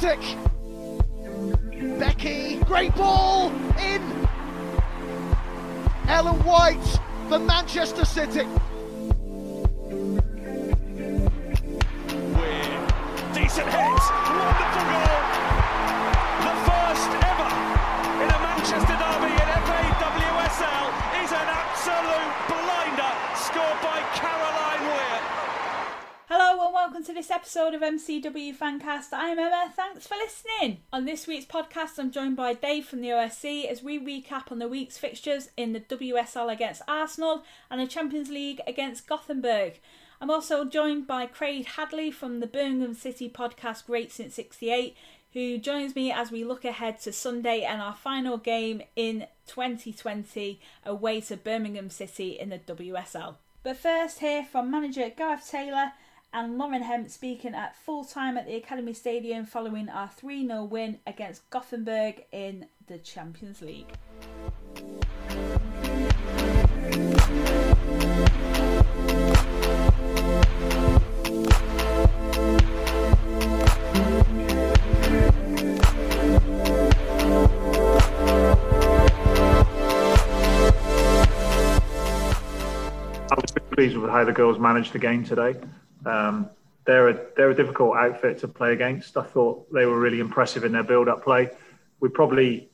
Celtic. Becky, great ball in. Ellen White for Manchester City. Decent hit, wonderful goal. The first ever in a Manchester derby welcome to this episode of MCW Fancast. I'm Emma. Thanks for listening. On this week's podcast, I'm joined by Dave from the OSC as we recap on the week's fixtures in the WSL against Arsenal and the Champions League against Gothenburg. I'm also joined by Craig Hadley from the Birmingham City podcast Great Since 68, who joins me as we look ahead to Sunday and our final game in 2020 away to Birmingham City in the WSL. But first, hear from manager Gareth Taylor and Lauren Hemp speaking at full time at the Academy Stadium following our 3 0 win against Gothenburg in the Champions League. I was pleased with how the girls managed the game today. Um, they're a they're a difficult outfit to play against. I thought they were really impressive in their build-up play. We probably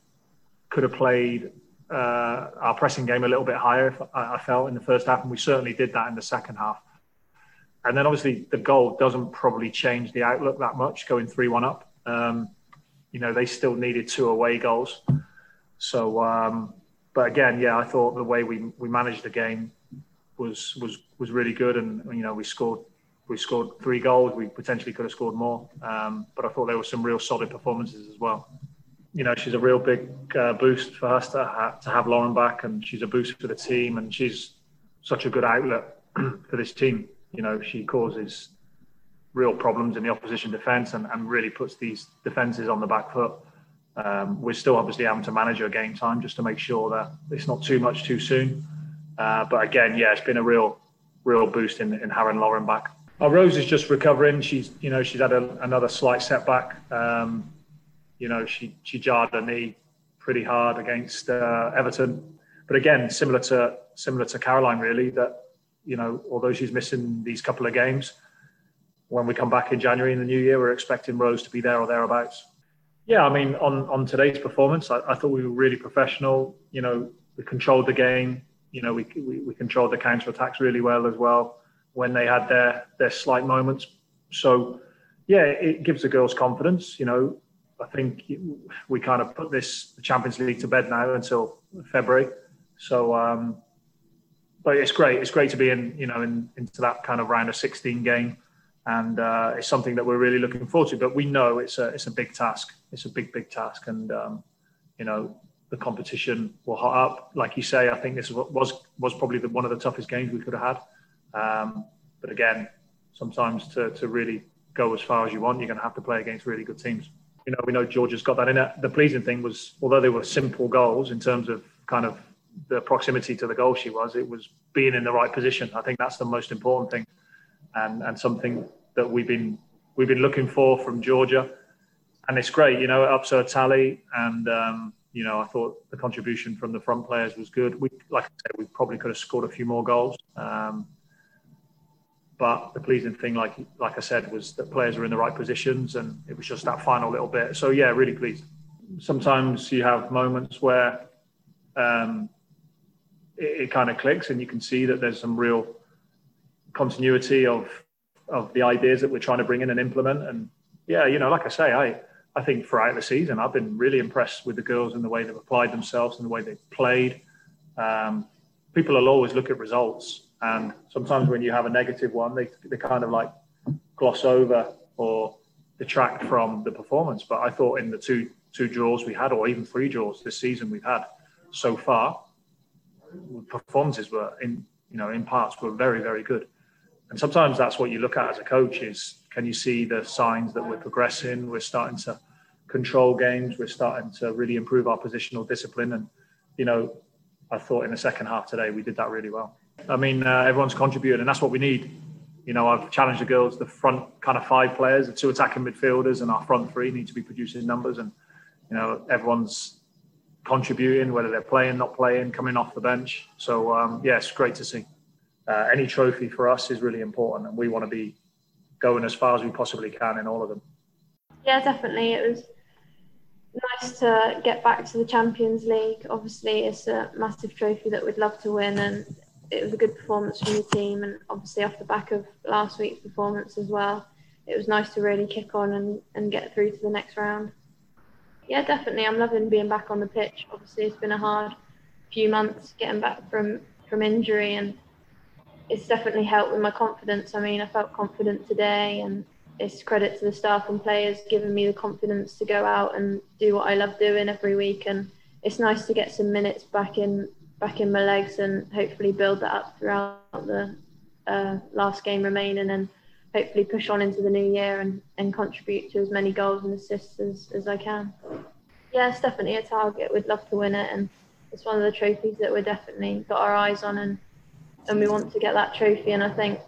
could have played uh, our pressing game a little bit higher. I, I felt in the first half, and we certainly did that in the second half. And then obviously the goal doesn't probably change the outlook that much. Going three-one up, um, you know, they still needed two away goals. So, um, but again, yeah, I thought the way we we managed the game was was was really good, and you know we scored we scored three goals. We potentially could have scored more, um, but I thought there were some real solid performances as well. You know, she's a real big uh, boost for us to have, to have Lauren back, and she's a boost for the team, and she's such a good outlet for this team. You know, she causes real problems in the opposition defence and, and really puts these defences on the back foot. Um, we're still obviously having to manage her game time just to make sure that it's not too much too soon. Uh, but again, yeah, it's been a real, real boost in, in having Lauren back. Our Rose is just recovering. She's, you know, she's had a, another slight setback. Um, you know, she she jarred her knee pretty hard against uh, Everton. But again, similar to similar to Caroline, really, that you know, although she's missing these couple of games, when we come back in January in the new year, we're expecting Rose to be there or thereabouts. Yeah, I mean, on on today's performance, I, I thought we were really professional. You know, we controlled the game you know, we, we, we controlled the counter attacks really well as well when they had their their slight moments. So, yeah, it gives the girls confidence. You know, I think we kind of put this Champions League to bed now until February. So, um, but it's great. It's great to be in, you know, in, into that kind of round of 16 game, and uh, it's something that we're really looking forward to. But we know it's a it's a big task. It's a big big task, and um, you know, the competition will hot up. Like you say, I think this was was probably the, one of the toughest games we could have had. Um, but again, sometimes to, to really go as far as you want, you're going to have to play against really good teams. You know, we know Georgia's got that in it. The pleasing thing was, although they were simple goals in terms of kind of the proximity to the goal she was, it was being in the right position. I think that's the most important thing, and and something that we've been we've been looking for from Georgia, and it's great. You know, it ups her tally and. Um, you know, I thought the contribution from the front players was good. We, like I said, we probably could have scored a few more goals. Um, but the pleasing thing, like like I said, was that players were in the right positions, and it was just that final little bit. So yeah, really pleased. Sometimes you have moments where um, it, it kind of clicks, and you can see that there's some real continuity of of the ideas that we're trying to bring in and implement. And yeah, you know, like I say, I I think throughout the season, I've been really impressed with the girls and the way they've applied themselves and the way they've played. Um, people will always look at results, and sometimes when you have a negative one, they, they kind of like gloss over or detract from the performance. But I thought in the two two draws we had, or even three draws this season we've had so far, performances were in you know in parts were very very good. And sometimes that's what you look at as a coach is can you see the signs that we're progressing? We're starting to control games. We're starting to really improve our positional discipline. And, you know, I thought in the second half today we did that really well. I mean, uh, everyone's contributed, and that's what we need. You know, I've challenged the girls. The front kind of five players, the two attacking midfielders, and our front three need to be producing numbers. And you know, everyone's contributing, whether they're playing, not playing, coming off the bench. So um, yeah, great to see. Uh, any trophy for us is really important, and we want to be going as far as we possibly can in all of them. Yeah, definitely. It was nice to get back to the Champions League. Obviously, it's a massive trophy that we'd love to win, and it was a good performance from the team. And obviously, off the back of last week's performance as well, it was nice to really kick on and, and get through to the next round. Yeah, definitely. I'm loving being back on the pitch. Obviously, it's been a hard few months getting back from, from injury, and it's definitely helped with my confidence. I mean, I felt confident today, and it's credit to the staff and players giving me the confidence to go out and do what I love doing every week. And it's nice to get some minutes back in back in my legs and hopefully build that up throughout the uh, last game remaining and hopefully push on into the new year and, and contribute to as many goals and assists as, as I can. Yeah, it's definitely a target. We'd love to win it and it's one of the trophies that we're definitely got our eyes on and and we want to get that trophy and I think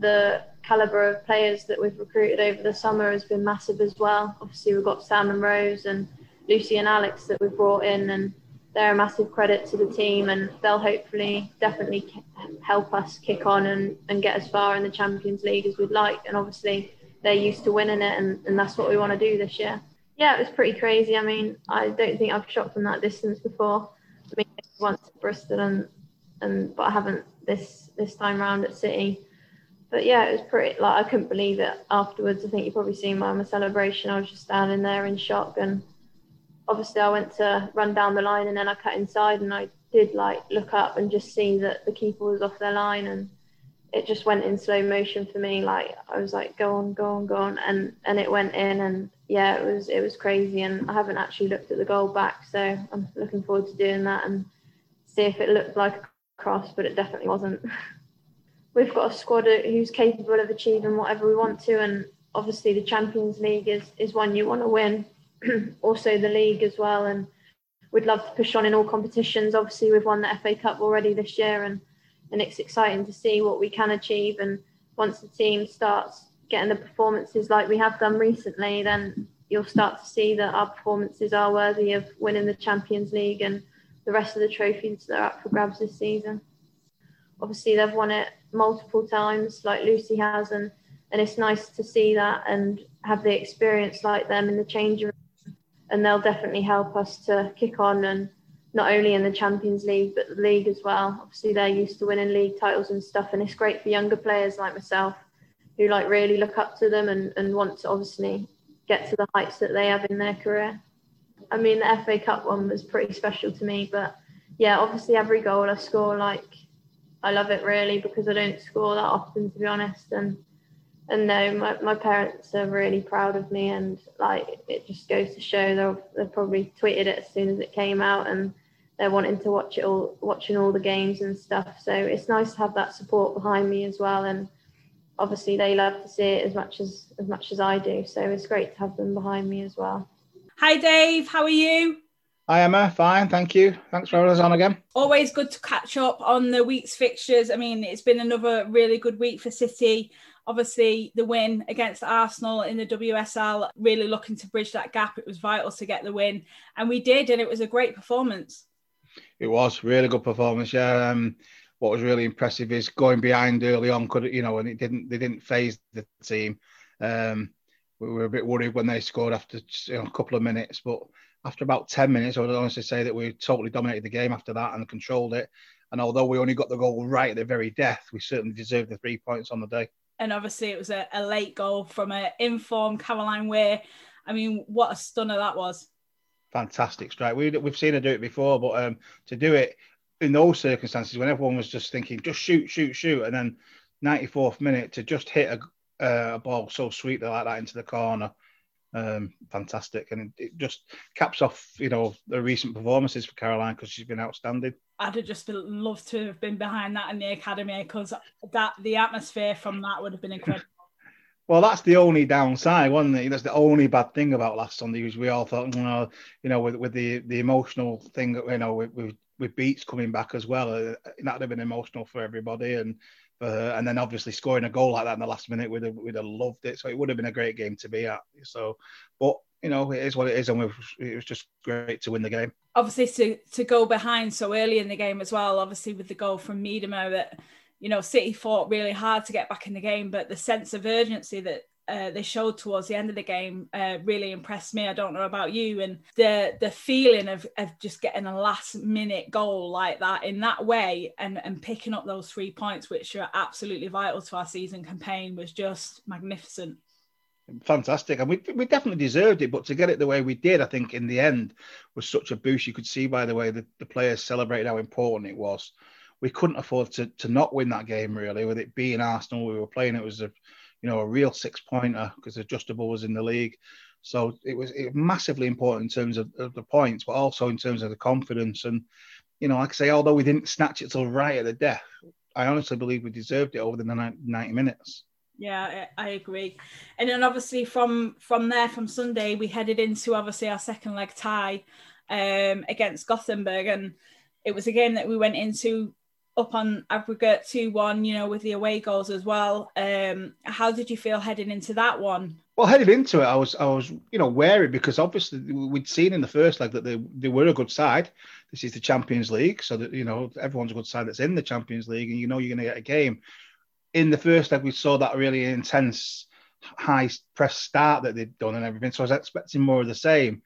the caliber of players that we've recruited over the summer has been massive as well. Obviously, we've got Sam and Rose and Lucy and Alex that we've brought in, and they're a massive credit to the team, and they'll hopefully definitely help us kick on and, and get as far in the Champions League as we'd like. And obviously, they're used to winning it, and, and that's what we want to do this year. Yeah, it was pretty crazy. I mean, I don't think I've shot from that distance before. I mean, once at Bristol, and and but I haven't this this time round at City but yeah, it was pretty like I couldn't believe it afterwards. I think you probably seen my, my celebration. I was just standing there in shock, and obviously I went to run down the line, and then I cut inside, and I did like look up and just see that the keeper was off their line, and it just went in slow motion for me. Like I was like, go on, go on, go on, and and it went in, and yeah, it was it was crazy, and I haven't actually looked at the goal back, so I'm looking forward to doing that and see if it looked like a cross, but it definitely wasn't. we've got a squad who's capable of achieving whatever we want to, and obviously the Champions League is is one you want to win. also the league as well, and we'd love to push on in all competitions. Obviously, we've won the FA Cup already this year, and and it's exciting to see what we can achieve. And once the team starts getting the performances like we have done recently, then you'll start to see that our performances are worthy of winning the Champions League and the rest of the trophies that are up for grabs this season. Obviously, they've won it multiple times, like Lucy has, and and it's nice to see that and have the experience like them in the change room. And they'll definitely help us to kick on and not only in the Champions League but the league as well. Obviously, they're used to winning league titles and stuff, and it's great for younger players like myself who like really look up to them and, and want to obviously get to the heights that they have in their career. I mean, the FA Cup one was pretty special to me, but yeah, obviously every goal I score, like I love it really because I don't score that often to be honest and and no my, my parents are really proud of me and like it just goes to show they'll, they probably tweeted it as soon as it came out and they're wanting to watch it all watching all the games and stuff so it's nice to have that support behind me as well and obviously they love to see it as much as as much as I do so it's great to have them behind me as well hi Dave how are you Hi Emma, fine, thank you. Thanks for having us on again. Always good to catch up on the week's fixtures. I mean, it's been another really good week for City. Obviously, the win against Arsenal in the WSL, really looking to bridge that gap. It was vital to get the win, and we did, and it was a great performance. It was really good performance. Yeah. Um, what was really impressive is going behind early on. Could you know, and it didn't. They didn't phase the team. Um, we were a bit worried when they scored after you know, a couple of minutes, but after about 10 minutes, I would honestly say that we totally dominated the game after that and controlled it. And although we only got the goal right at the very death, we certainly deserved the three points on the day. And obviously, it was a, a late goal from an informed Caroline Weir. I mean, what a stunner that was! Fantastic strike. We, we've seen her do it before, but um, to do it in those circumstances when everyone was just thinking, just shoot, shoot, shoot, and then 94th minute to just hit a, uh, a ball so sweetly like that into the corner um, fantastic, and it just caps off, you know, the recent performances for Caroline because she's been outstanding. I'd have just loved to have been behind that in the academy because that the atmosphere from that would have been incredible. Well, that's the only downside, wasn't it? That's the only bad thing about last Sunday was we all thought, you know, you know, with, with the the emotional thing, you know, with, with, with beats coming back as well, uh, that would have been emotional for everybody, and Uh, and then obviously scoring a goal like that in the last minute, we'd have, we'd have loved it. So it would have been a great game to be at. So, but you know, it is what it is, and it was just great to win the game. Obviously, to to go behind so early in the game as well. Obviously, with the goal from Miedema, that you know, City fought really hard to get back in the game, but the sense of urgency that uh, they showed towards the end of the game uh, really impressed me. I don't know about you, and the the feeling of, of just getting a last minute goal like that in that way and and picking up those three points, which are absolutely vital to our season campaign, was just magnificent. Fantastic, and we we definitely deserved it, but to get it the way we did, I think in the end was such a boost. You could see by the way the, the players celebrated how important it was. We couldn't afford to to not win that game really, with it being Arsenal. We were playing it was a you know, a real six pointer because adjustable was in the league. So it was, it massively important in terms of, of, the points, but also in terms of the confidence. And, you know, like I say, although we didn't snatch it till right at the death, I honestly believe we deserved it over the 90 minutes. Yeah, I agree. And then obviously from from there, from Sunday, we headed into obviously our second leg tie um, against Gothenburg, and it was a game that we went into up on aggregate 2-1 you know with the away goals as well. Um how did you feel heading into that one? Well heading into it i was i was you know wary because obviously we'd seen in the first leg that they, they were a good side. This is the champions league so that you know everyone's a good side that's in the champions league and you know you're going to get a game. In the first leg we saw that really intense high press start that they'd done and everything so i was expecting more of the same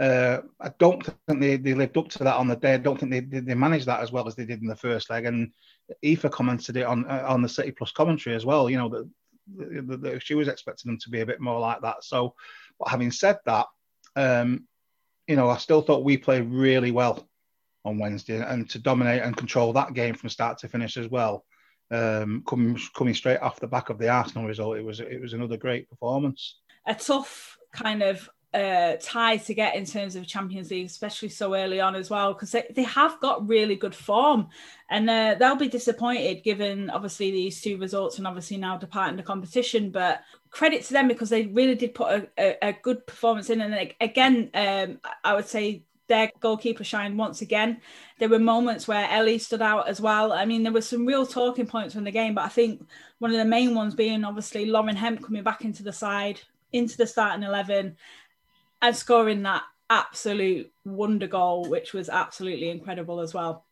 uh, I don't think they, they lived up to that on the day. I don't think they, they managed that as well as they did in the first leg. And Aoife commented it on uh, on the City Plus commentary as well. You know that, that she was expecting them to be a bit more like that. So, but having said that, um, you know, I still thought we played really well on Wednesday and to dominate and control that game from start to finish as well. Um, coming coming straight off the back of the Arsenal result, it was it was another great performance. A tough kind of uh, tie to get in terms of Champions League, especially so early on as well, because they, they have got really good form and uh, they'll be disappointed given obviously these two results and obviously now departing the competition. But credit to them because they really did put a, a, a good performance in. And again, um, I would say their goalkeeper shined once again. There were moments where Ellie stood out as well. I mean, there were some real talking points from the game, but I think one of the main ones being obviously Lauren Hemp coming back into the side, into the starting 11 and scoring that absolute wonder goal, which was absolutely incredible as well.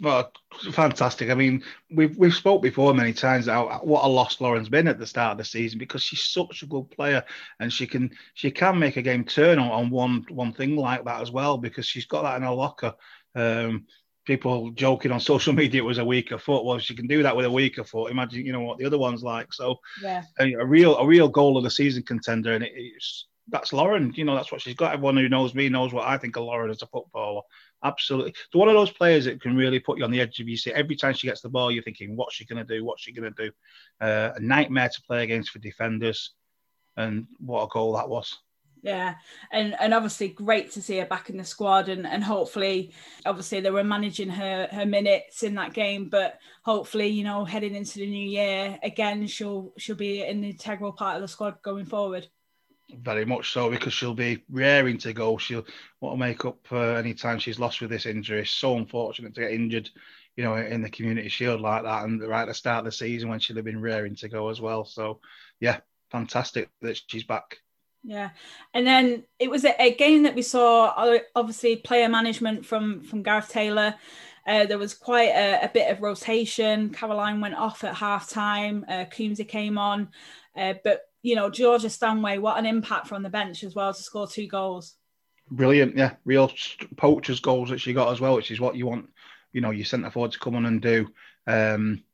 well, fantastic. I mean, we've we've spoke before many times about what a loss Lauren's been at the start of the season because she's such a good player and she can she can make a game turn on, on one one thing like that as well because she's got that in her locker. Um, people joking on social media it was a weaker foot. Well, she can do that with a weaker foot. Imagine you know what the other one's like. So yeah, a, a real a real goal of the season contender, and it, it's that's Lauren. You know, that's what she's got. Everyone who knows me knows what I think of Lauren as a footballer. Absolutely. So one of those players that can really put you on the edge of your seat. Every time she gets the ball, you're thinking, what's she going to do? What's she going to do? Uh, a nightmare to play against for defenders. And what a goal that was. Yeah, and and obviously great to see her back in the squad, and and hopefully, obviously they were managing her her minutes in that game, but hopefully, you know, heading into the new year again, she'll she'll be an integral part of the squad going forward. Very much so, because she'll be raring to go. She'll want to make up uh, any time she's lost with this injury. So unfortunate to get injured, you know, in the Community Shield like that, and right at the start of the season when she'd have been raring to go as well. So, yeah, fantastic that she's back. Yeah, and then it was a, a game that we saw. Uh, obviously, player management from from Gareth Taylor. Uh, there was quite a, a, bit of rotation. Caroline went off at half time. Uh, Coombsy came on, uh, but you know, Georgia Stanway, what an impact from the bench as well to score two goals. Brilliant, yeah, real poachers goals that she got as well, which is what you want, you know, your centre forward to come on and do. Um,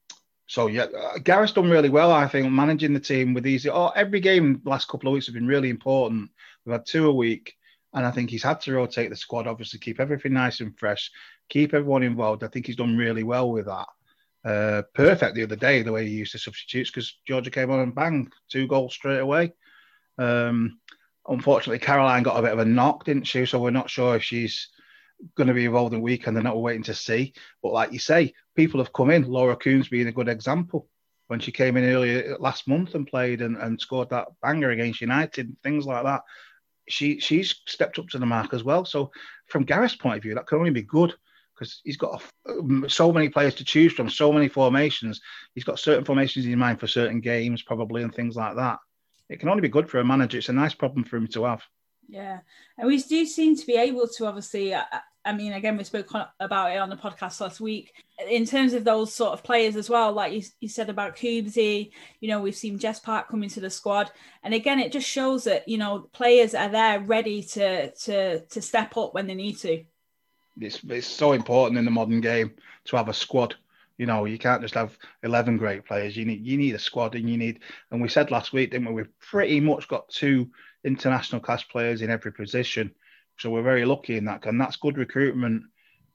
so yeah, uh, Gareth's done really well, I think, managing the team with these. Oh, every game last couple of weeks have been really important. We've had two a week, and I think he's had to rotate the squad, obviously keep everything nice and fresh, keep everyone involved. I think he's done really well with that uh, perfect the other day the way he used the substitutes because Georgia came on and bang two goals straight away. Um, unfortunately, Caroline got a bit of a knock, didn't she? So we're not sure if she's going to be involved in the weekend. They're not waiting to see. But like you say, people have come in. Laura Coombs being a good example when she came in earlier last month and played and, and scored that banger against United, things like that. She she's stepped up to the mark as well. So from Gareth's point of view, that can only be good because he's got um, so many players to choose from, so many formations. He's got certain formations in mind for certain games, probably, and things like that. It can only be good for a manager. It's a nice problem for him to have. Yeah, and we do seem to be able to obviously. Uh, I mean, again, we spoke about it on the podcast last week. In terms of those sort of players as well, like you, you said about Coombsy, you know, we've seen Jess Park come into the squad, and again, it just shows that you know players are there ready to to to step up when they need to. It's it's so important in the modern game to have a squad. You know, you can't just have eleven great players. You need you need a squad, and you need. And we said last week, didn't we? We've pretty much got two international class players in every position, so we're very lucky in that. And that's good recruitment.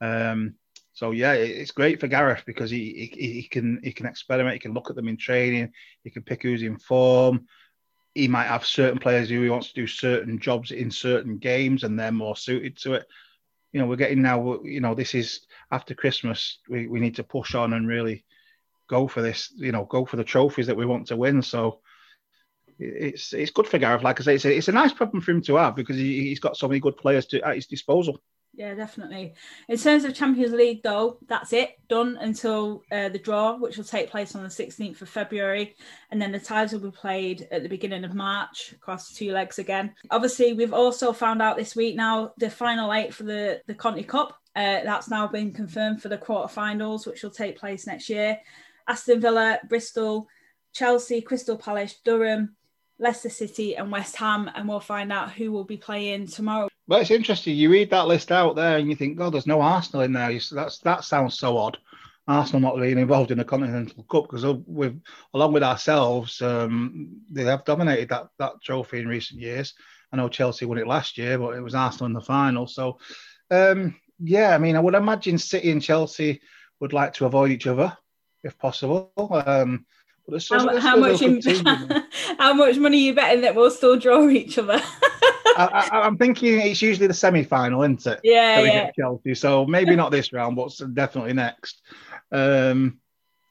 Um, so yeah, it's great for Gareth because he, he, he can he can experiment. He can look at them in training. He can pick who's in form. He might have certain players who he wants to do certain jobs in certain games, and they're more suited to it you know, we're getting now, you know, this is after Christmas, we, we need to push on and really go for this, you know, go for the trophies that we want to win. So it's it's good for Gareth. Like I say, it's a, it's a nice problem for him to have because he, he's got so many good players to, at his disposal. Yeah, definitely. In terms of Champions League, though, that's it done until uh, the draw, which will take place on the 16th of February, and then the ties will be played at the beginning of March across two legs again. Obviously, we've also found out this week now the final eight for the the Conti Cup. Uh, that's now been confirmed for the quarterfinals, which will take place next year. Aston Villa, Bristol, Chelsea, Crystal Palace, Durham, Leicester City, and West Ham, and we'll find out who will be playing tomorrow. But it's interesting. You read that list out there, and you think, "God, there's no Arsenal in there." That's that sounds so odd. Arsenal not being involved in the Continental Cup because with along with ourselves, um, they have dominated that that trophy in recent years. I know Chelsea won it last year, but it was Arsenal in the final. So, um, yeah, I mean, I would imagine City and Chelsea would like to avoid each other if possible. Um, but how, how much in, how much money are you betting that we'll still draw each other? I, am thinking it's usually the semi-final, isn't it? Yeah, yeah. Chelsea, so maybe not this round, but definitely next. Um,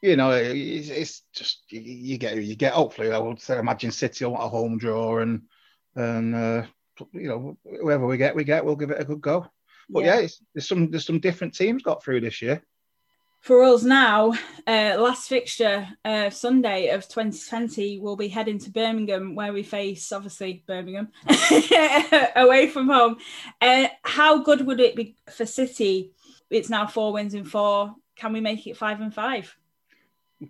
you know, it's, it's, just you get you get. Hopefully, I would say, imagine City will want a home draw, and and uh, you know whoever we get, we get. We'll give it a good go. But yeah, yeah there's some there's some different teams got through this year for us now, uh, last fixture uh, Sunday of 2020, we'll be heading to Birmingham, where we face obviously Birmingham away from home. Uh, how good would it be for City? It's now four wins in four. Can we make it five and five?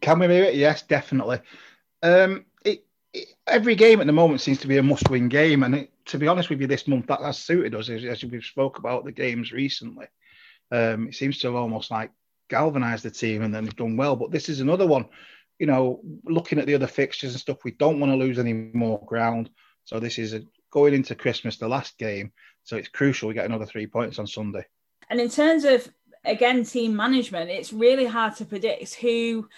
Can we make it? Yes, definitely. Um, it, it, every game at the moment seems to be a must-win game, and it, to be honest with you, this month that has suited us as, as we've spoke about the games recently. Um, it seems to have almost like galvanised the team and then they've done well. But this is another one, you know, looking at the other fixtures and stuff, we don't want to lose any more ground. So this is a, going into Christmas, the last game. So it's crucial we get another three points on Sunday. And in terms of, again, team management, it's really hard to predict who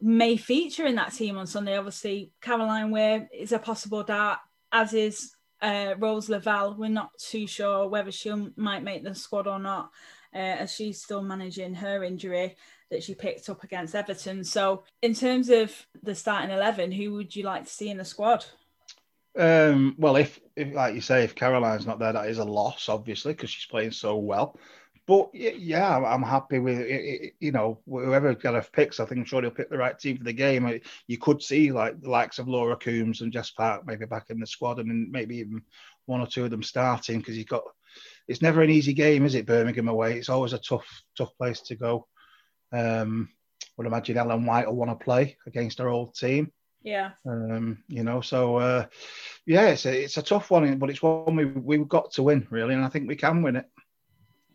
may feature in that team on Sunday. Obviously, Caroline Weir is a possible dart, as is uh, Rose Lavelle. We're not too sure whether she might make the squad or not uh, as she's still managing her injury that she picked up against Everton. So, in terms of the starting 11, who would you like to see in the squad? Um, well, if, if, like you say, if Caroline's not there, that is a loss, obviously, because she's playing so well. But yeah, I'm happy with it, you know whoever Gareth picks. I think I'm sure he'll pick the right team for the game. You could see like the likes of Laura Coombs and Jess Park maybe back in the squad, and maybe even one or two of them starting because you've got it's never an easy game, is it? Birmingham away. It's always a tough, tough place to go. Um, I would imagine Ellen White will want to play against her old team. Yeah. Um, you know, so uh, yeah, it's a, it's a tough one, but it's one we we've got to win really, and I think we can win it.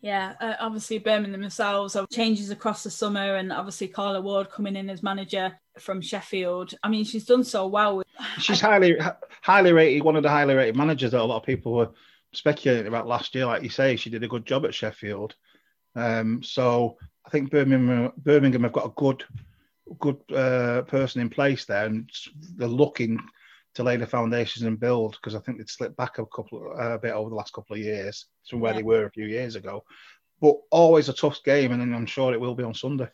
Yeah, uh, obviously Birmingham themselves have changes across the summer, and obviously Carla Ward coming in as manager from Sheffield. I mean, she's done so well. With... She's highly highly rated, one of the highly rated managers that a lot of people were speculating about last year, like you say, she did a good job at Sheffield. Um, so I think Birmingham, Birmingham have got a good, good uh, person in place there, and they're looking to lay the foundations and build because I think they'd slipped back a couple uh, a bit over the last couple of years from where yeah. they were a few years ago. But always a tough game, and I'm sure it will be on Sunday.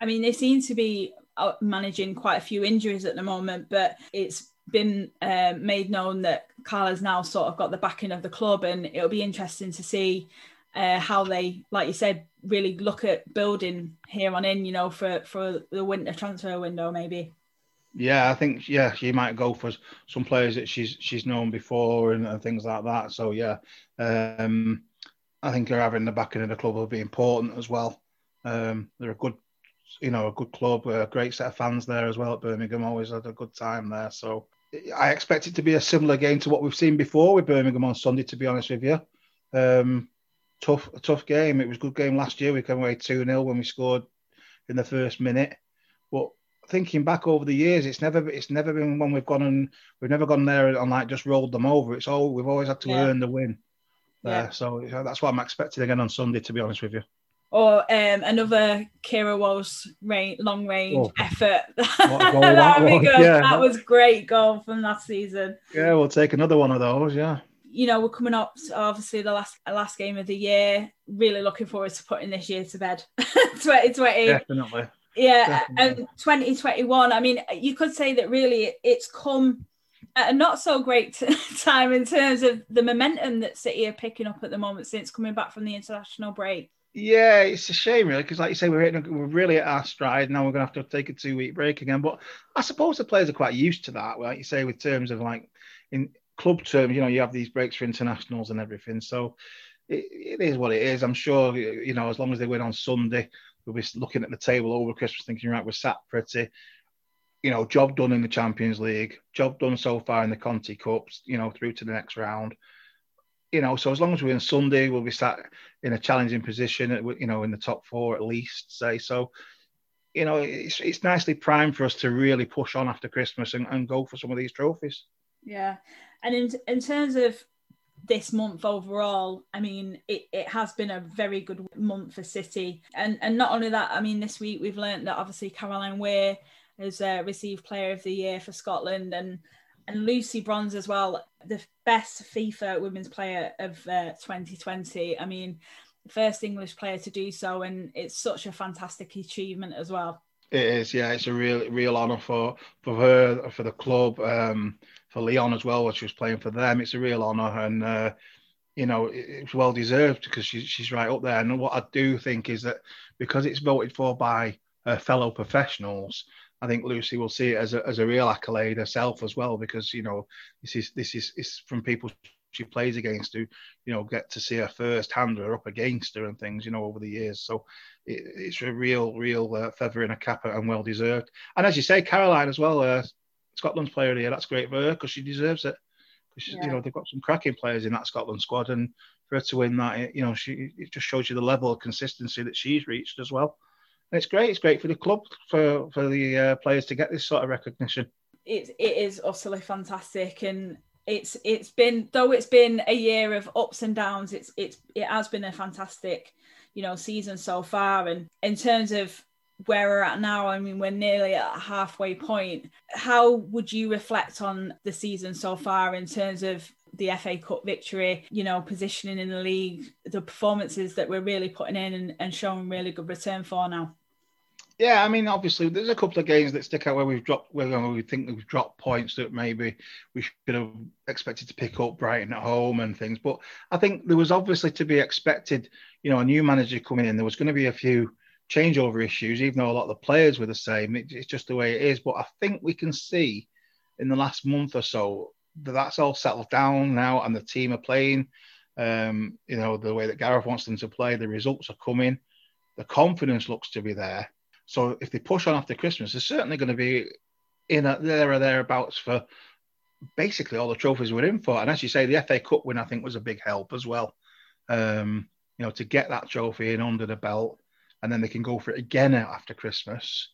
I mean, they seem to be uh, managing quite a few injuries at the moment, but it's been uh, made known that Carla's now sort of got the backing of the club, and it'll be interesting to see uh, how they, like you said, really look at building here on in, you know, for for the winter transfer window, maybe. Yeah, I think yeah, she might go for some players that she's she's known before and, and things like that. So yeah, um, I think her having the backing of the club will be important as well. Um, they're a good, you know, a good club, a great set of fans there as well at Birmingham. Always had a good time there. So I expect it to be a similar game to what we've seen before with Birmingham on Sunday. To be honest with you, um, tough, a tough game. It was a good game last year. We came away two 0 when we scored in the first minute. But thinking back over the years, it's never it's never been one we've gone and we've never gone there and like just rolled them over. It's all we've always had to yeah. earn the win. There. Yeah. So that's what I'm expecting again on Sunday. To be honest with you. Or um, another Keira Walsh rain, long range oh. effort. that, that, was. Yeah. that was great goal from last season. Yeah, we'll take another one of those. Yeah you know, we're coming up obviously the last last game of the year. Really looking forward to putting this year to bed. 2020. Definitely. Yeah, Definitely. and 2021. I mean, you could say that really it's come at a not so great time in terms of the momentum that City are picking up at the moment since coming back from the international break. Yeah, it's a shame, really, because like you say, we're, we're really at our stride. Now we're going to have to take a two week break again. But I suppose the players are quite used to that, like you say, with terms of like in club terms, you know, you have these breaks for internationals and everything. So it, it is what it is. I'm sure, you know, as long as they win on Sunday, we'll be looking at the table over Christmas thinking, right, we're sat pretty. You know, job done in the Champions League, job done so far in the Conti Cups, you know, through to the next round. You know, so as long as we win Sunday, we'll be sat in a challenging position, you know, in the top four at least, say. So, you know, it's, it's nicely primed for us to really push on after Christmas and, and go for some of these trophies. Yeah. And in in terms of this month overall, I mean, it, it has been a very good month for City. And and not only that, I mean, this week we've learned that obviously Caroline Weir has uh, received Player of the Year for Scotland and and Lucy Bronze as well, the best FIFA Women's Player of uh, 2020. I mean, first English player to do so, and it's such a fantastic achievement as well. It is, yeah. It's a real, real honour for for her, for the club. Um, for Lyon as well, when she was playing for them. It's a real honour, and uh, you know it's well deserved because she, she's right up there. And what I do think is that because it's voted for by her fellow professionals, I think Lucy will see it as a, as a real accolade herself as well because you know this is this is, is from people she plays against who you know get to see her first hand her up against her and things you know over the years so it, it's a real real uh, feather in a cap and well deserved and as you say Caroline as well uh, Scotland's player of the year. That's great for her because she deserves it. because Yeah. You know they've got some cracking players in that Scotland squad, and for her to win that, you know, she it just shows you the level of consistency that she's reached as well. It's great. It's great for the club for for the uh, players to get this sort of recognition. It it is utterly fantastic, and it's it's been though it's been a year of ups and downs. It's it's it has been a fantastic, you know, season so far. And in terms of where we're at now, I mean, we're nearly at a halfway point. How would you reflect on the season so far in terms of the FA Cup victory, you know, positioning in the league, the performances that we're really putting in and, and showing really good return for now? Yeah, I mean, obviously, there's a couple of games that stick out where we've dropped, where we think we've dropped points that maybe we should have expected to pick up Brighton at home and things. But I think there was obviously to be expected, you know, a new manager coming in. There was going to be a few changeover issues, even though a lot of the players were the same. It, it's just the way it is. But I think we can see in the last month or so that's all settled down now, and the team are playing. Um, you know the way that Gareth wants them to play. The results are coming. The confidence looks to be there. So if they push on after Christmas, they're certainly going to be in a, there or thereabouts for basically all the trophies we're in for. And as you say, the FA Cup win I think was a big help as well. Um, you know, to get that trophy in under the belt and then they can go for it again after Christmas,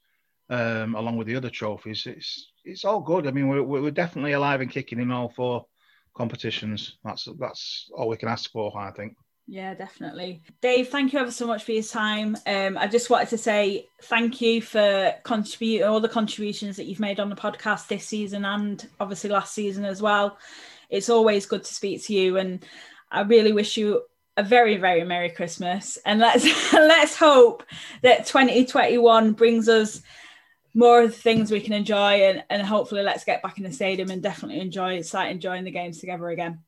um, along with the other trophies. It's it's all good. I mean, we're, we're definitely alive and kicking in all four competitions. That's that's all we can ask for, I think. Yeah, definitely. Dave, thank you ever so much for your time. Um, I just wanted to say thank you for contributing all the contributions that you've made on the podcast this season and obviously last season as well. It's always good to speak to you, and I really wish you a very very merry christmas and let's let's hope that 2021 brings us more of the things we can enjoy and, and hopefully let's get back in the stadium and definitely enjoy start enjoying the games together again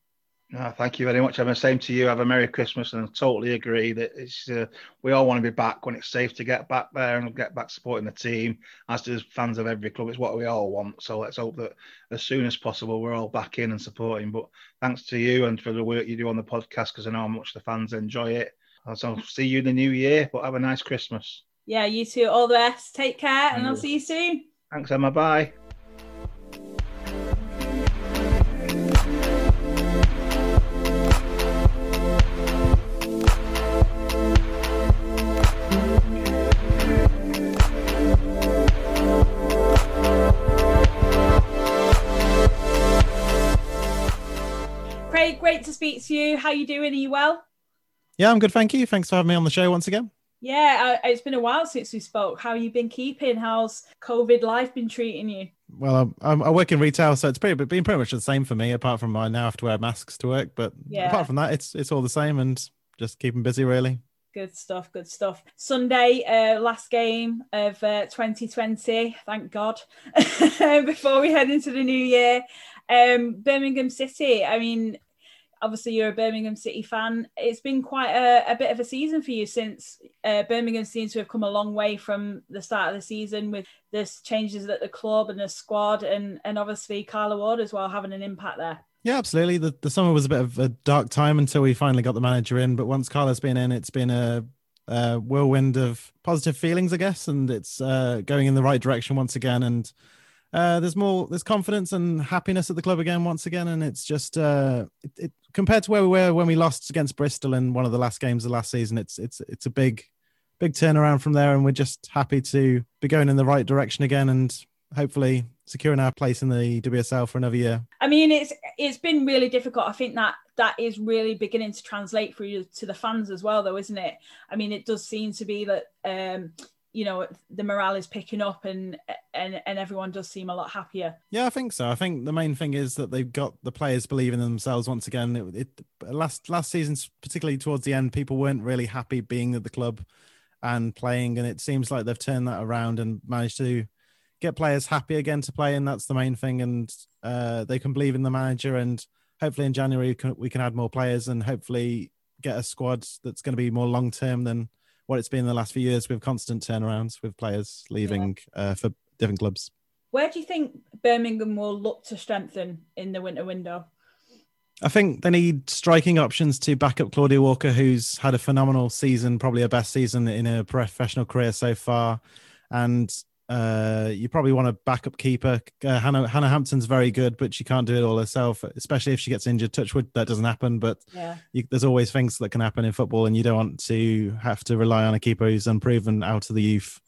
No, thank you very much. I'm the same to you. Have a Merry Christmas, and I totally agree that it's uh, we all want to be back when it's safe to get back there and get back supporting the team. As do fans of every club, it's what we all want. So let's hope that as soon as possible we're all back in and supporting. But thanks to you and for the work you do on the podcast, because I know how much the fans enjoy it. So see you in the new year. But have a nice Christmas. Yeah, you too. All the best. Take care, and I'll see you soon. Thanks, Emma. Bye. Craig, great to speak to you. How you doing? Are you well? Yeah, I'm good. Thank you. Thanks for having me on the show once again. Yeah, uh, it's been a while since we spoke. How you been keeping? How's COVID life been treating you? Well, I'm, i work in retail, so it's pretty been pretty much the same for me. Apart from I now have to wear masks to work, but yeah. apart from that, it's it's all the same and just keeping busy really. Good stuff. Good stuff. Sunday, uh, last game of uh, 2020. Thank God. Before we head into the new year, um, Birmingham City. I mean, obviously you're a Birmingham City fan. It's been quite a, a bit of a season for you since uh, Birmingham seems to have come a long way from the start of the season with this changes at the club and the squad, and and obviously Carla Ward as well having an impact there. Yeah, absolutely. The the summer was a bit of a dark time until we finally got the manager in, but once Carla's been in, it's been a, whirlwind of positive feelings, I guess, and it's uh, going in the right direction once again. And uh, there's more there's confidence and happiness at the club again once again and it's just uh, it, it, compared to where we were when we lost against bristol in one of the last games of last season it's it's it's a big big turnaround from there and we're just happy to be going in the right direction again and hopefully securing our place in the WSL for another year. I mean, it's it's been really difficult. I think that that is really beginning to translate for you to the fans as well, though, isn't it? I mean, it does seem to be that um, you know the morale is picking up and and and everyone does seem a lot happier. Yeah i think so. I think the main thing is that they've got the players believing in themselves once again. It, it last last season particularly towards the end people weren't really happy being at the club and playing and it seems like they've turned that around and managed to get players happy again to play and that's the main thing. And uh, they can believe in the manager and hopefully in january we can, we can add more players and hopefully get a squad that's going to be more long term than what it's been the last few years with constant turnarounds with players leaving yeah. uh, for different clubs. Where do you think Birmingham will look to strengthen in the winter window? I think they need striking options to back up Claudia Walker, who's had a phenomenal season, probably her best season in her professional career so far. And uh, you probably want a backup keeper. Uh, Hannah, Hannah Hampton's very good, but she can't do it all herself, especially if she gets injured. Touchwood, that doesn't happen, but yeah. you, there's always things that can happen in football, and you don't want to have to rely on a keeper who's unproven out of the youth,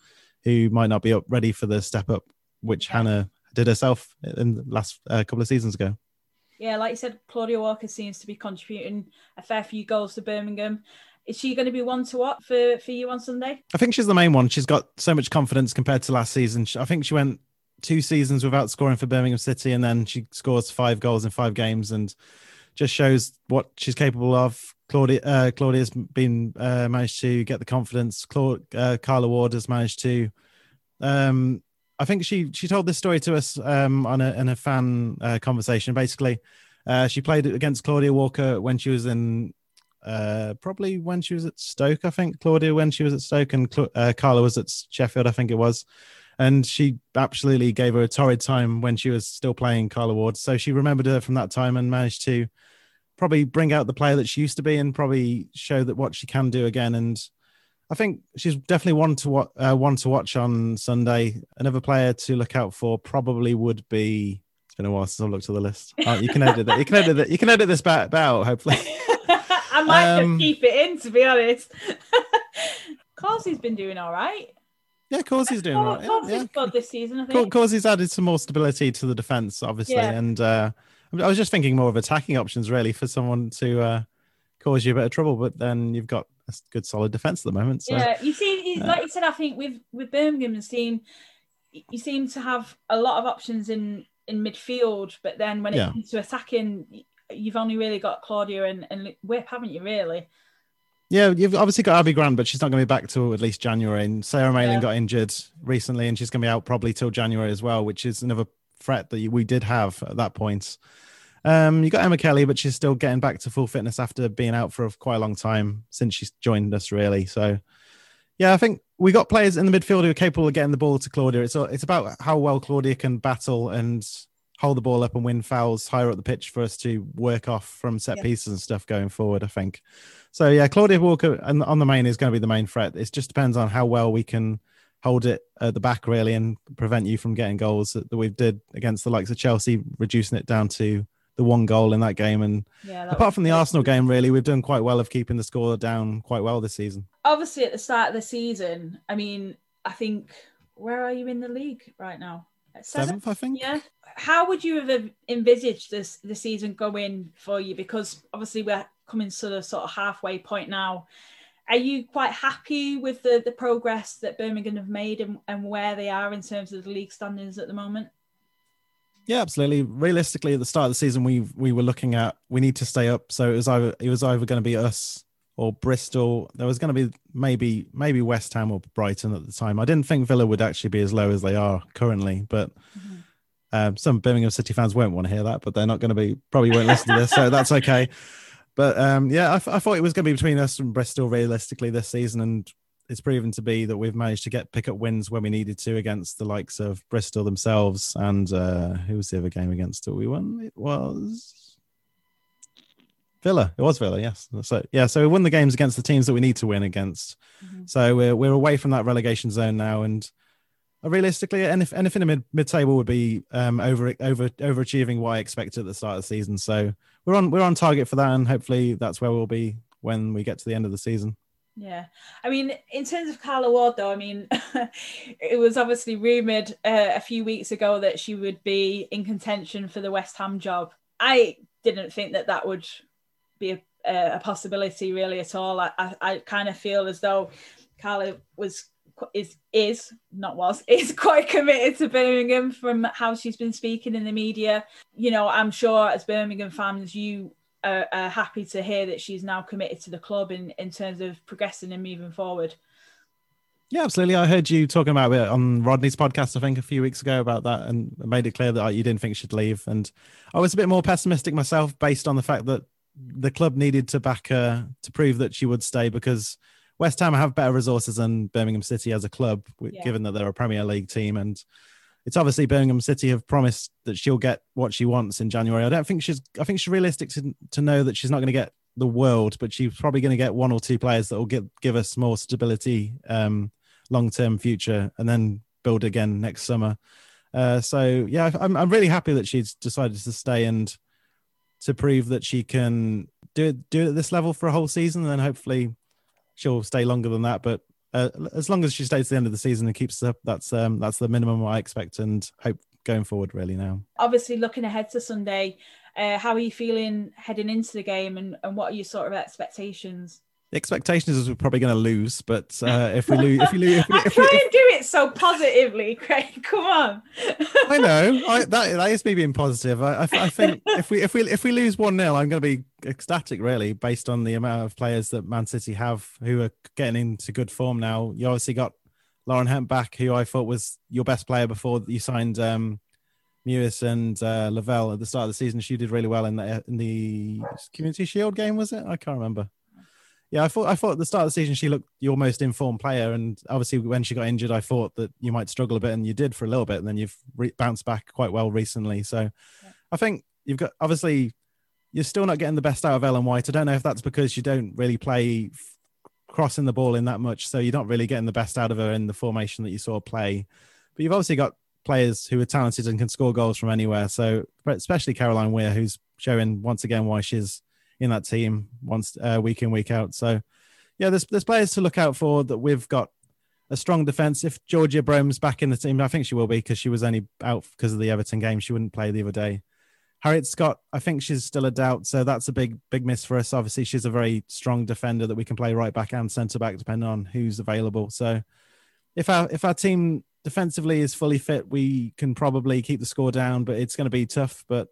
who might not be up ready for the step up, which yeah. Hannah did herself in the last uh, couple of seasons ago. Yeah, like you said, Claudia Walker seems to be contributing a fair few goals to Birmingham. Is she going to be one to what for, for you on Sunday? I think she's the main one. She's got so much confidence compared to last season. I think she went two seasons without scoring for Birmingham City, and then she scores five goals in five games and just shows what she's capable of. Claudia, uh, Claudia's been uh, managed to get the confidence. Claude, uh, Carla Ward has managed to. Um, I think she she told this story to us um, on a in a fan uh, conversation. Basically, uh, she played against Claudia Walker when she was in uh, probably when she was at Stoke, I think Claudia when she was at Stoke, and uh, Carla was at Sheffield, I think it was, and she absolutely gave her a torrid time when she was still playing Carla Ward. So she remembered her from that time and managed to probably bring out the player that she used to be and probably show that what she can do again. And I think she's definitely one to uh, one to watch on Sunday. Another player to look out for probably would be. It's been a while since I've looked at the list. Oh, you can edit that. You can edit that. You can edit this back out. Hopefully. I might um, just keep it in, to be honest. Corsie's been doing all right. Yeah, Corsie's doing all right. Corsie's yeah. good this season, I think. Corsie's added some more stability to the defence, obviously. Yeah. And uh, I was just thinking more of attacking options, really, for someone to uh, cause you a bit of trouble. But then you've got a good, solid defence at the moment. So, yeah, you see, like you said, I think with with Birmingham, you seem you seem to have a lot of options in in midfield, but then when it yeah. comes to attacking, you've only really got Claudia and, and Whipp, haven't you? Really? Yeah, you've obviously got Abbi Grant, but she's not going to be back till at least January. And Sarah Mayling yeah. got injured recently, and she's going to be out probably till January as well, which is another threat that we did have at that point. Um, you got Emma Kelly, but she's still getting back to full fitness after being out for quite a long time since she's joined us, really. So, yeah, I think we got players in the midfield who are capable of getting the ball to Claudia. It's it's about how well Claudia can battle and hold the ball up and win fouls higher up the pitch for us to work off from set yeah. pieces and stuff going forward. I think. So yeah, Claudia Walker and on the main is going to be the main threat. It just depends on how well we can hold it at the back really and prevent you from getting goals that, that we did against the likes of Chelsea, reducing it down to the one goal in that game. And yeah, apart from the Arsenal game, really, we've done quite well of keeping the score down quite well this season. Obviously, at the start of the season, I mean, I think where are you in the league right now? Seventh, I think. Yeah. How would you have envisaged this the season going for you? Because obviously we're coming to the sort of halfway point now are you quite happy with the, the progress that Birmingham have made and, and where they are in terms of the league standings at the moment? Yeah, absolutely. Realistically, at the start of the season, we we were looking at we need to stay up. So it was either it was either going to be us or Bristol. There was going to be maybe maybe West Ham or Brighton at the time. I didn't think Villa would actually be as low as they are currently, but mm-hmm. um, some Birmingham City fans won't want to hear that. But they're not going to be probably won't listen to this, so that's okay. But um, yeah, I, thought it was going to be between us and Bristol realistically this season, and it's proven to be that we've managed to get pick up wins when we needed to against the likes of Bristol themselves. And uh, who was the other game against that we won? It was Villa. It was Villa, yes. So yeah, so we won the games against the teams that we need to win against. Mm-hmm. So we're we're away from that relegation zone now, and realistically, anything in the mid table would be um, over over overachieving what I expected at the start of the season. So we're on we're on target for that, and hopefully that's where we'll be when we get to the end of the season. Yeah, I mean, in terms of Carla Ward, though, I mean, it was obviously rumored uh, a few weeks ago that she would be in contention for the West Ham job. I didn't think that that would be a, a possibility really at all. I, I, I kind of feel as though Carla was is is not was is quite committed to Birmingham from how she's been speaking in the media. You know, I'm sure as Birmingham fans, you are, are happy to hear that she's now committed to the club in in terms of progressing and moving forward. Yeah, absolutely. I heard you talking about it on Rodney's podcast, I think, a few weeks ago about that, and made it clear that you didn't think she'd leave. And I was a bit more pessimistic myself, based on the fact that the club needed to back her to prove that she would stay because West Ham have better resources than Birmingham City as a club, yeah. given that they're a Premier League team. And it's obviously Birmingham City have promised that she'll get what she wants in January. I don't think she's, I think she's realistic to, to know that she's not going to get the world, but she's probably going to get one or two players that will give, give us more stability, um, long term future, and then build again next summer. Uh, so yeah, I'm, I'm really happy that she's decided to stay and to prove that she can do it do it at this level for a whole season, and then hopefully she'll stay longer than that. But uh, as long as she stays to the end of the season and keeps up, that's um, that's the minimum I expect and hope going forward. Really now. Obviously, looking ahead to Sunday, uh, how are you feeling heading into the game, and, and what are your sort of expectations? The expectation is we're probably going to lose, but uh, if we lose, if we lose, if we, if try we, if, and do it so positively, Craig. Come on. I know I, that that is me being positive. I, I, I think if we if we if we lose one 0 I'm going to be ecstatic, really, based on the amount of players that Man City have who are getting into good form now. You obviously got Lauren Hemp back, who I thought was your best player before you signed um, Mewis and uh, Lavelle at the start of the season. She did really well in the in the Community Shield game, was it? I can't remember yeah, I thought I thought at the start of the season she looked your most informed player, and obviously when she got injured, I thought that you might struggle a bit, and you did for a little bit, and then you've re- bounced back quite well recently. So, yeah. I think you've got obviously you're still not getting the best out of Ellen White. I don't know if that's because you don't really play f- crossing the ball in that much, so you're not really getting the best out of her in the formation that you saw play. But you've obviously got players who are talented and can score goals from anywhere. So, especially Caroline Weir, who's showing once again why she's in that team once uh, week in week out. So yeah, there's there's players to look out for that we've got a strong defense. If Georgia Brougham's back in the team, I think she will be because she was only out because of the Everton game. She wouldn't play the other day. Harriet Scott, I think she's still a doubt, so that's a big big miss for us. Obviously, she's a very strong defender that we can play right back and centre back depending on who's available. So if our if our team defensively is fully fit, we can probably keep the score down, but it's going to be tough. But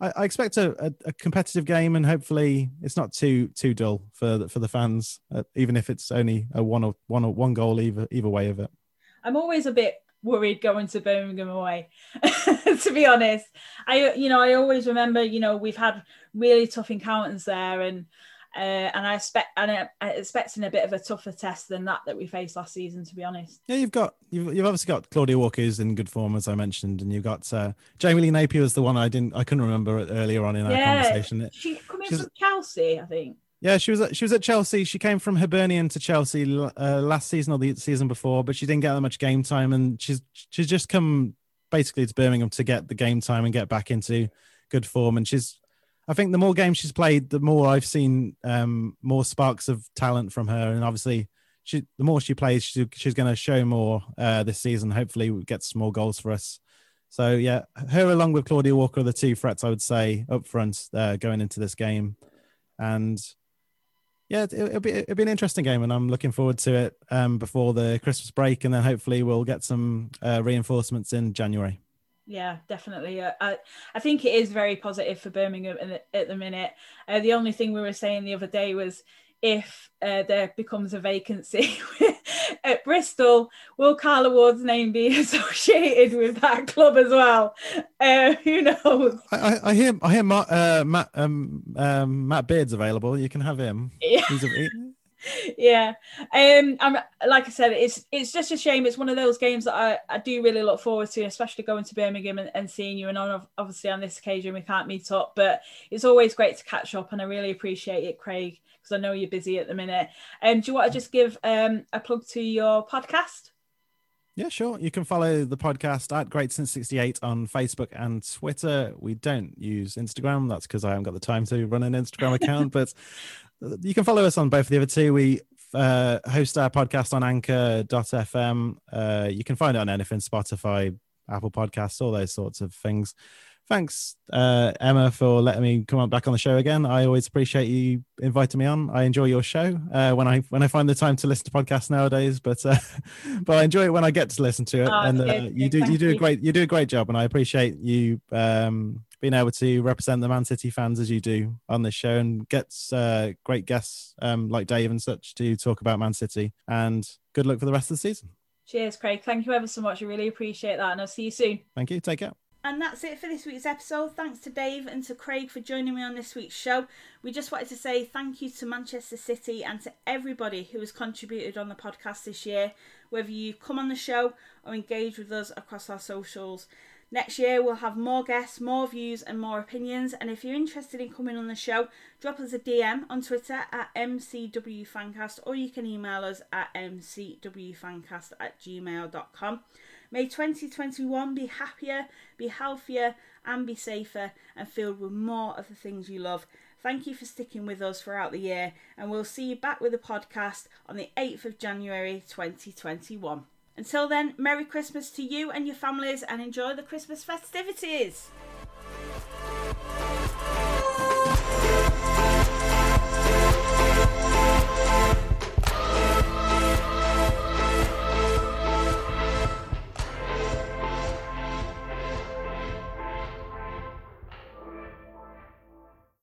I, I expect a, a, a, competitive game, and hopefully it's not too too dull for the, for the fans, uh, even if it's only a one or one or one goal either either way of it. I'm always a bit worried going to Birmingham away. to be honest, I you know I always remember you know we've had really tough encounters there, and uh, and I expect and I, I expecting a bit of a tougher test than that that we faced last season. To be honest, yeah, you've got you've, you've obviously got Claudia Walker who's in good form as I mentioned, and you've got uh, Jamie Lee Napier was the one I didn't I couldn't remember earlier on in our yeah, conversation. She coming from Chelsea, I think. Yeah, she was at, she was at Chelsea. She came from Hibernian to Chelsea uh, last season or the season before, but she didn't get that much game time, and she's she's just come basically to Birmingham to get the game time and get back into good form. And she's, I think, the more games she's played, the more I've seen um, more sparks of talent from her, and obviously, she the more she plays, she, she's going to show more uh, this season. Hopefully, get some more goals for us. So yeah, her along with Claudia Walker are the two threats I would say up front uh, going into this game, and yeah, it'll be it'll be an interesting game, and I'm looking forward to it um, before the Christmas break, and then hopefully we'll get some uh, reinforcements in January. Yeah, definitely. Uh, I, I think it is very positive for Birmingham at the minute. Uh, the only thing we were saying the other day was if uh, there becomes a vacancy at Bristol, will Carla Ward's name be associated with that club as well? Uh, who knows? I, I, hear I hear Matt uh, Matt um, um, Matt Beard's available. You can have him. Yeah. A, yeah um i'm like i said it's it's just a shame it's one of those games that i, I do really look forward to especially going to birmingham and, and seeing you and on obviously on this occasion we can't meet up but it's always great to catch up and i really appreciate it craig because i know you're busy at the minute um do you want to just give um a plug to your podcast yeah, sure. You can follow the podcast at Great Since 68 on Facebook and Twitter. We don't use Instagram. That's because I haven't got the time to run an Instagram account, but you can follow us on both of the other two. We uh, host our podcast on anchor.fm. Uh, you can find it on anything, Spotify, Apple Podcasts, all those sorts of things thanks, uh, Emma, for letting me come on back on the show again. I always appreciate you inviting me on. I enjoy your show uh, when I when I find the time to listen to podcasts nowadays, but uh, but I enjoy it when I get to listen to it. Oh, and uh, you do you do a great you do a great job, and I appreciate you um, being able to represent the Man City fans as you do on this show and gets uh, great guests um, like Dave and such to talk about Man City. And good luck for the rest of the season. Cheers, Craig. Thank you ever so much. I really appreciate that, and I'll see you soon. Thank you. Take care. And that's it for this week's episode. Thanks to Dave and to Craig for joining me on this week's show. We just wanted to say thank you to Manchester City and to everybody who has contributed on the podcast this year, whether you come on the show or engage with us across our socials. Next year, we'll have more guests, more views, and more opinions. And if you're interested in coming on the show, drop us a DM on Twitter at MCWFancast or you can email us at MCWFancast at gmail.com. May 2021 be happier, be healthier, and be safer, and filled with more of the things you love. Thank you for sticking with us throughout the year, and we'll see you back with the podcast on the 8th of January 2021. Until then, Merry Christmas to you and your families and enjoy the Christmas festivities.